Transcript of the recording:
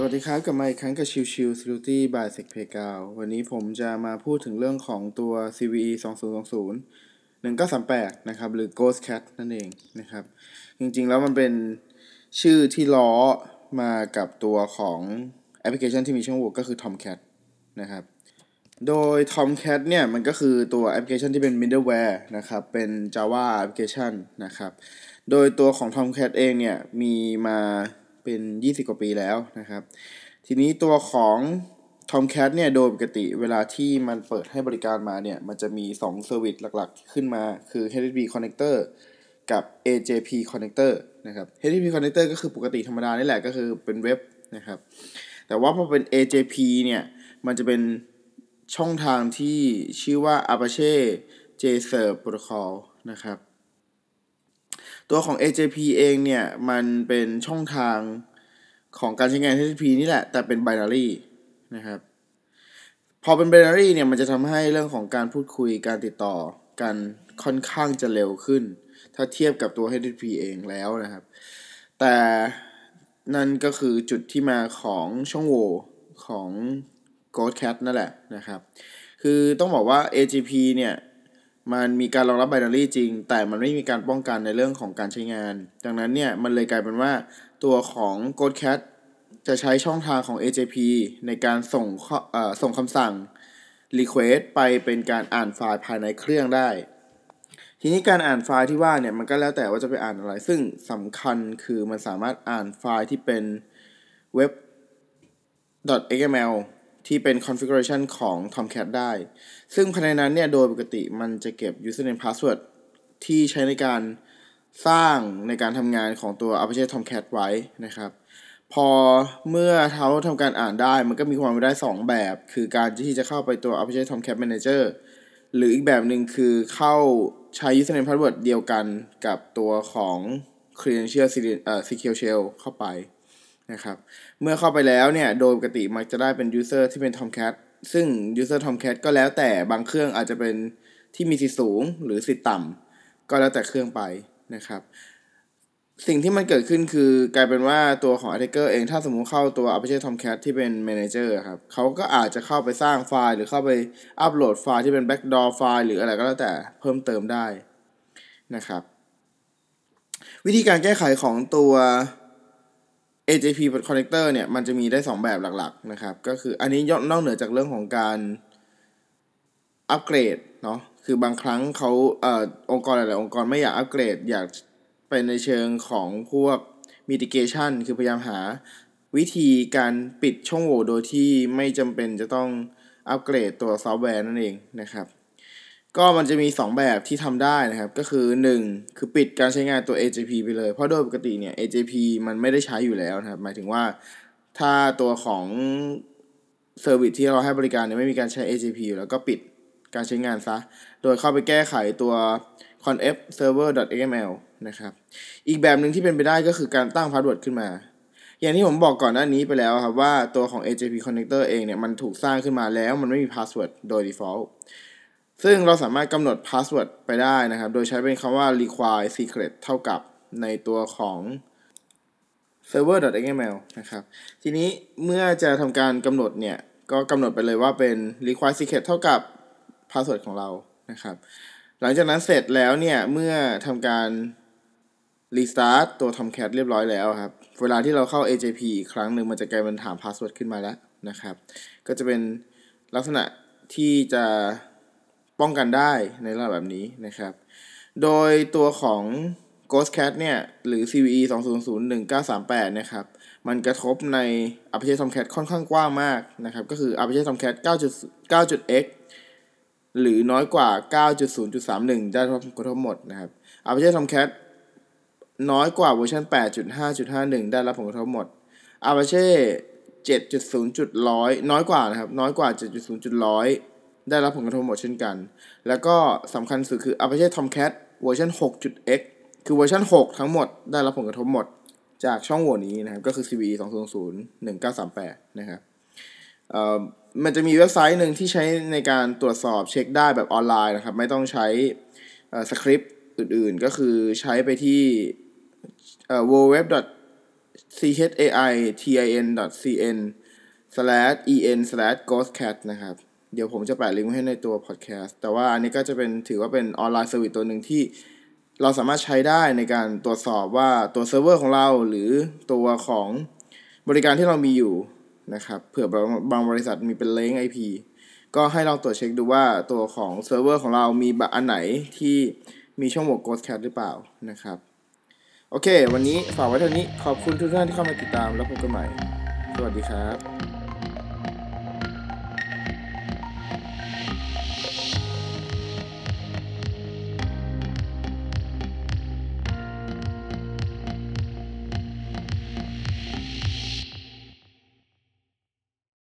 สวัสดีครับกลับมาอีกครั้งกับชิวชิว Security by s e c p a y g a วันนี้ผมจะมาพูดถึงเรื่องของตัว CVE 2020 1938 นะครับ หรือ Ghost Cat นั่นเองนะครับ จริงๆแล้วมันเป็นชื่อที่ล้อมากับตัวของแอปพลิเคชันที่มีช่องโหว่ก็คือ Tomcat นะครับ โดย Tomcat เนี่ย มันก็คือตัวแอปพลิเคชันที่เป็น middleware นะครับ เป็น Java แอปพลิเคชันนะครับ โดยตัวของ Tomcat เองเนี่ย มีมา เป็น 20 กว่าปีแล้วนะครับ ทีนี้ตัวของ Tomcat เนี่ยโดยปกติเวลาที่มันเปิดให้บริการมาเนี่ย มันจะมี 2 เซอร์วิสหลักๆ ขึ้นมาคือ HTTP connector กับ AJP connector นะครับ HTTP connector ก็คือปกติธรรมดานี่แหละก็คือเป็นเว็บนะครับ แต่ว่าพอเป็น AJP เนี่ย มันจะเป็นช่องทางที่ชื่อว่า Apache JServe Protocol นะครับ ตัวของ AJP เองเนี่ย มันเป็นช่องทางของการใช้งาน HTTP นี่แหละ แต่เป็น binary นะครับ พอเป็น binary เนี่ย มันจะทำให้เรื่องของการพูดคุยการติดต่อกันค่อนข้างจะเร็วขึ้น ถ้าเทียบกับตัว HTTP เองแล้วนะครับ แต่นั่นก็คือจุดที่มาของช่องโหว่ของ Ghost Cat นั่นแหละนะครับ คือต้องบอกว่า AGP เนี่ย มันมีการรองรับ binary จริง แต่มันไม่มีการป้องกันในเรื่องของการใช้งาน ดังนั้นเนี่ยมันเลยกลายเป็นว่าตัวของ Ghost Cat จะใช้ช่องทางของ AJP ในการส่งส่งคำสั่ง request ไปเป็นการอ่านไฟล์ภายในเครื่องได้ ทีนี้การอ่านไฟล์ที่ว่าเนี่ยมันก็แล้วแต่ว่าจะไปอ่านอะไร ซึ่งสำคัญคือมันสามารถอ่านไฟล์ที่เป็นเว็บ .xml ที่เป็น configuration ของ Tomcat ได้ ซึ่งภายในนั้นเนี่ยโดยปกติมันจะเก็บ username password ที่ใช้ในการสร้างในการทำงานของตัว Apache Tomcat ไว้นะครับ พอเมื่อเขาทำการอ่านได้มันก็มีความเป็นได้ 2 แบบ คือการที่จะเข้าไปตัว Apache Tomcat Manager หรืออีกแบบหนึ่งคือเข้าใช้ username password เดียวกันกับตัวของ credential secure shell เข้าไป นะครับ เมื่อเข้าไปแล้วเนี่ยโดยปกติมักจะได้เป็น user ที่เป็น Tomcat ซึ่ง user Tomcat ก็แล้วแต่บางเครื่องอาจจะเป็นที่มีสิทธิสูงหรือสิทธิต่ำก็แล้วแต่เครื่องไปนะครับ สิ่งที่มันเกิดขึ้นคือกลายเป็นว่าตัวของ attacker เองถ้าสมมุติเข้าตัว Apache Tomcat ที่เป็น manager ครับเขาก็อาจจะเข้าไปสร้างไฟล์ หรือเข้าไปอัปโหลดไฟล์ที่เป็น backdoor ไฟล์หรืออะไรก็แล้วแต่เพิ่มเติมได้นะครับ วิธีการแก้ไขของตัว AJP connector เนี่ยมันจะมีได้ 2 แบบหลักๆนะครับ ก็คืออันนี้ยนอกเหนือจากเรื่องของการอัปเกรดเนาะคือบางครั้งเขาเอ่อองค์กรหลายๆองค์กรไม่อยากอัปเกรด อยากไปในเชิงของพวก mitigation คือพยายามหาวิธีการปิดช่องโหว่โดยที่ไม่จำเป็นจะต้องอัปเกรดตัวซอฟต์แวร์นั่นเองนะครับ ก็มันจะมี 2 แบบที่ทำได้นะครับ ก็คือ 1 คือปิดการใช้งานตัว AJP ไปเลย เพราะโดยปกติเนี่ย AJP มันไม่ได้ใช้อยู่แล้วนะครับ หมายถึงว่าถ้าตัวของ service ที่เราให้บริการเนี่ยไม่มีการใช้ AJP อยู่แล้วก็ปิดการใช้งานซะ โดยเข้าไปแก้ไขตัว conf server.xml นะครับ อีกแบบหนึ่งที่เป็นไปได้ก็คือการตั้ง password ขึ้นมา อย่างที่ผมบอกก่อนหน้านี้ไปแล้วครับว่าตัวของ AJP connector เองเนี่ยมันถูกสร้างขึ้นมาแล้วมันไม่มี password โดย default ซึ่งเราสามารถกำหนด password ไปได้นะครับ โดยใช้เป็นคำว่า require secret เท่ากับในตัวของ server.xml นะครับ ทีนี้เมื่อจะทำการกำหนดเนี่ย ก็กำหนดไปเลยว่าเป็น require secret เท่ากับ password ของเรานะครับ หลังจากนั้นเสร็จแล้วเนี่ย เมื่อทำการ restart ตัว Tomcat เรียบร้อยแล้วครับ เวลาที่เราเข้า AJP อีกครั้งหนึ่งมันจะกลายเป็นถาม password ขึ้นมาแล้วนะครับ ก็จะเป็นลักษณะที่จะ ป้องกันได้ในระดับแบบนี้นะครับ โดยตัวของ Ghost Cat เนี่ย หรือ CVE 2020-1938 นะครับ มันกระทบใน Apache Tomcat ค่อนข้างกว้างมากนะครับ ก็คือ Apache Tomcat 9.9.x หรือน้อยกว่า 9.0.31 ได้รับผลกระทบหมดนะครับ Apache Tomcat น้อยกว่าเวอร์ชัน8.5.51 ได้รับผลกระทบหมด Apache 7.0.100 น้อยกว่านะครับ น้อยกว่า 7.0.100 ได้รับผลกระทบหมดเช่นกัน แล้วก็สำคัญสุดคือ Apache Tomcat เวอร์ชัน 6.x คือเวอร์ชัน 6 ทั้งหมดได้รับผลกระทบหมดจากช่องโหว่นี้นะครับ ก็คือ CVE 2020-1938 นะครับมันจะมีเว็บไซต์หนึ่งที่ใช้ในการตรวจสอบเช็คได้แบบออนไลน์นะครับ ไม่ต้องใช้สคริปต์อื่นๆ ก็คือใช้ไปที่ w w w c h a i t i n c n en ghostcat นะครับ เดี๋ยวผมจะแปะลิงก์ไว้ให้ในตัวพอดแคสต์แต่ว่าอันนี้ก็จะเป็นถือว่าเป็น online service ตัวหนึ่งที่เราสามารถใช้ได้ในการตรวจสอบว่าตัวเซิร์ฟเวอร์ของเราหรือตัวของบริการที่เรามีอยู่นะครับเผื่อบางบางบริษัทมีเป็น range IP ก็ให้เราตรวจเช็คดูว่าตัวของเซิร์ฟเวอร์ของเรามีแบบอันไหนที่มีช่องโหว่ Ghostcat หรือเปล่านะครับ โอเค วันนี้ฝากไว้เท่านี้ขอบคุณทุกท่านที่เข้ามาติดตามแล้วพบกันใหม่ สวัสดีครับ